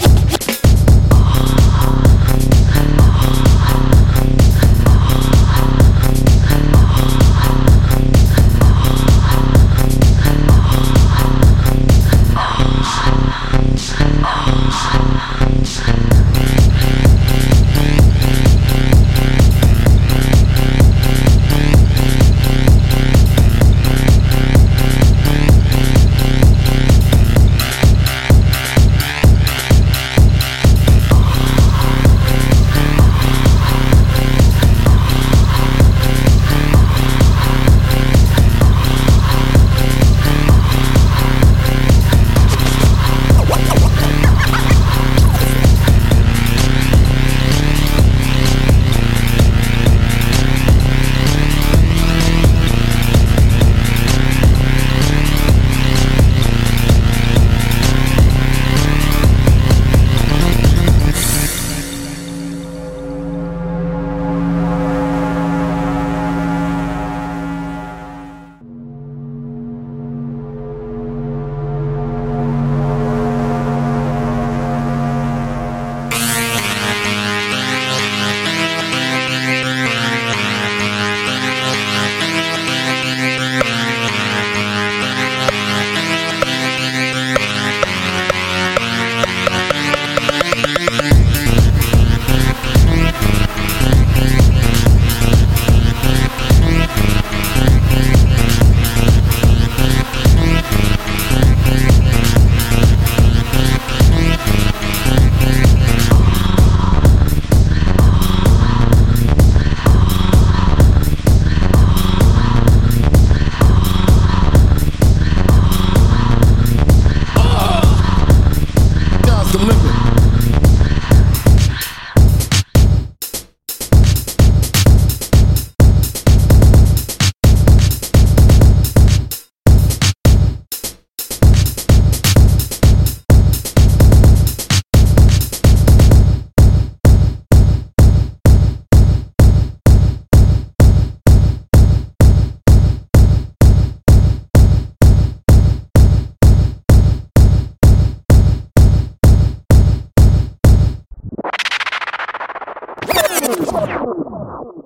Woo! Woo!